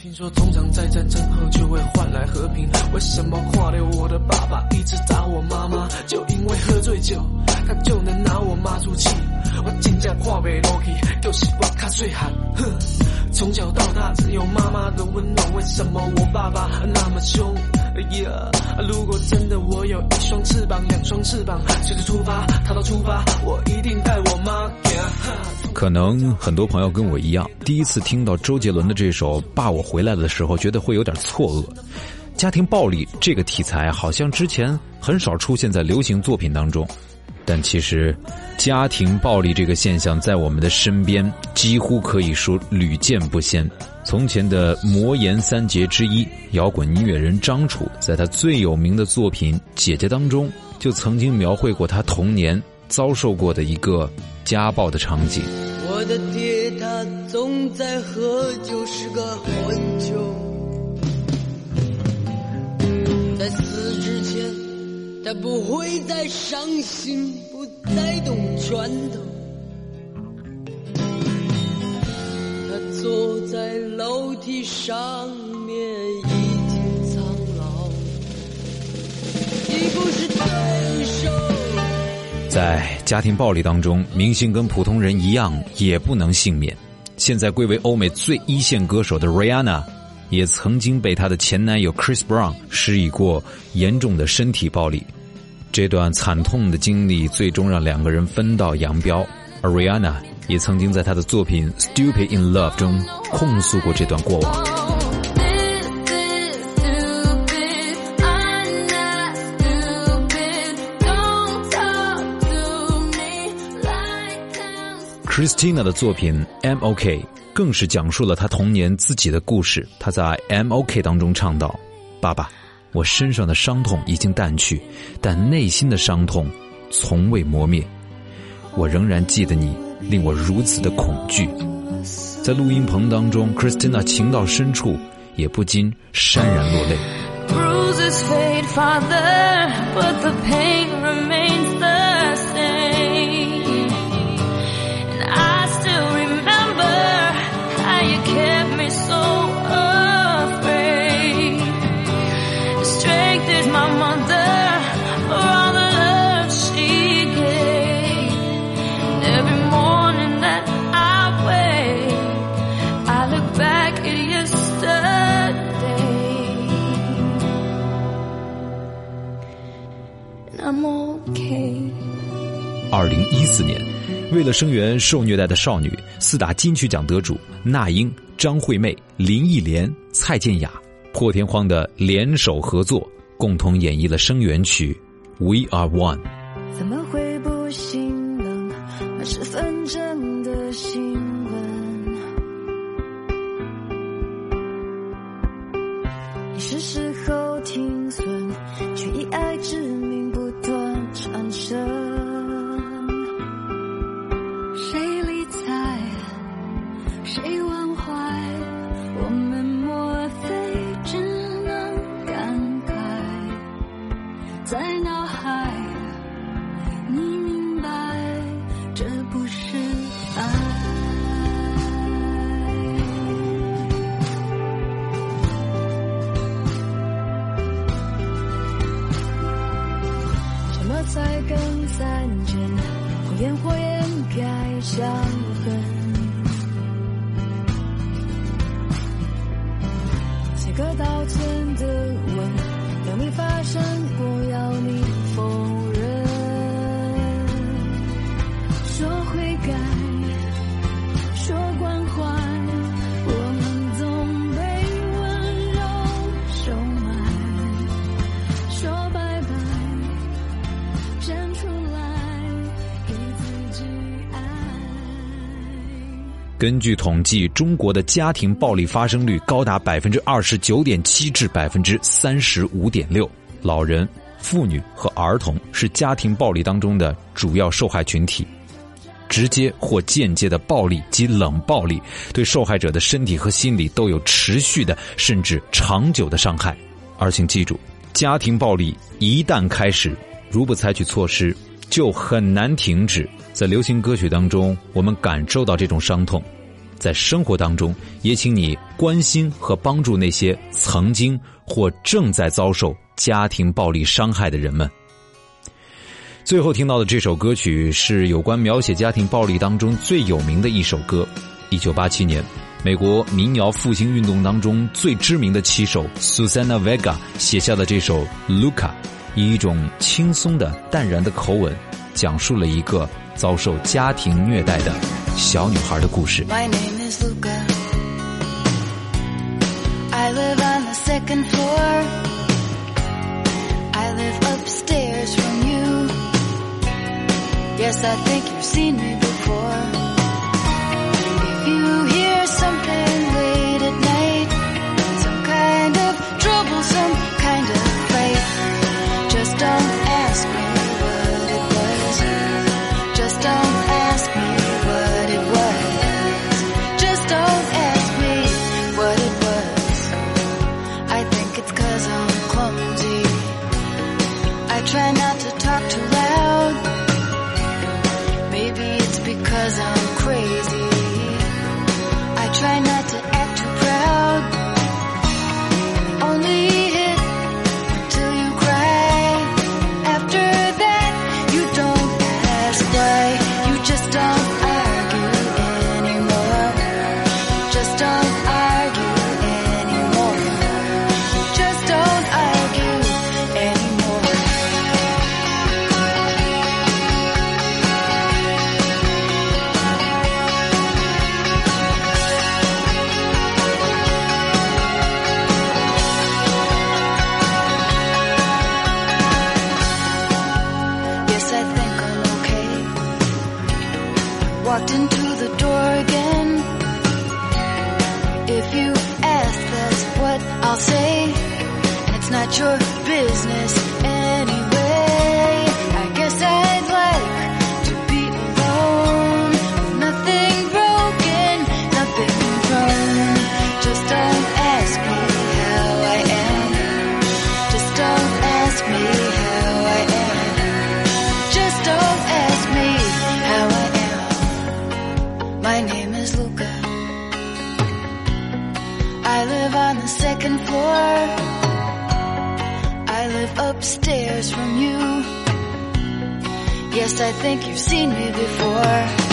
听说通常在战争后就会换来和平，为什么跨掉我的爸爸一直打我妈妈？就因为喝醉酒，他就能拿我妈出气。我真正看不落去，就是我卡细汉。哼，从小到大只有妈妈的温暖，为什么我爸爸那么凶？呀，如果真的我有一双翅膀，两双翅膀，随时出发，逃到出发，我一定带我妈。可能很多朋友跟我一样，第一次听到周杰伦的这首《爸我回来》的时候，觉得会有点错愕。家庭暴力这个题材好像之前很少出现在流行作品当中，但其实家庭暴力这个现象在我们的身边几乎可以说屡见不鲜。从前的魔岩三杰之一摇滚音乐人张楚，在他最有名的作品《姐姐》当中，就曾经描绘过他童年遭受过的一个家暴的场景。我的爹他总在喝酒，是个混球。他不会再伤心，不再动拳头。他坐在楼梯上面，已经苍老，已不是对手。在家庭暴力当中，明星跟普通人一样也不能幸免。现在归为欧美最一线歌手的 Rihanna，也曾经被她的前男友 Chris Brown 施以过严重的身体暴力。这段惨痛的经历最终让两个人分道扬镳，而 Rihanna 也曾经在她的作品《Stupid in Love》中控诉过这段过往。Christina 的作品《M OK》更是讲述了她童年自己的故事。她在《M OK》当中唱道：“爸爸，我身上的伤痛已经淡去，但内心的伤痛从未磨灭。我仍然记得你令我如此的恐惧。”在录音棚当中，Christina 情到深处，也不禁潸然落泪。Bruises fade, Father, but the pain remains. 二零一四年，为了声援受虐待的少女，四大金曲奖得主那英、张惠妹、林忆莲、蔡健雅、破天荒的联手合作，共同演绎了声援曲《We Are One》。怎么会不心烟火掩盖伤痕。根据统计，中国的家庭暴力发生率高达百分之二十九点七至百分之三十五点六。老人、妇女和儿童是家庭暴力当中的主要受害群体。直接或间接的暴力及冷暴力，对受害者的身体和心理都有持续的甚至长久的伤害。而请记住，家庭暴力一旦开始，如不采取措施，就很难停止。在流行歌曲当中，我们感受到这种伤痛。在生活当中，也请你关心和帮助那些曾经或正在遭受家庭暴力伤害的人们。最后听到的这首歌曲是有关描写家庭暴力当中最有名的一首歌。一九八七年，美国民谣复兴运动当中最知名的棋手 Susana Vega 写下的这首《Luca》，以一种轻松的、淡然的口吻，讲述了一个遭受家庭虐待的小女孩的故事。You just don't live on the second floor. I live upstairs from you. Yes, I think you've seen me before.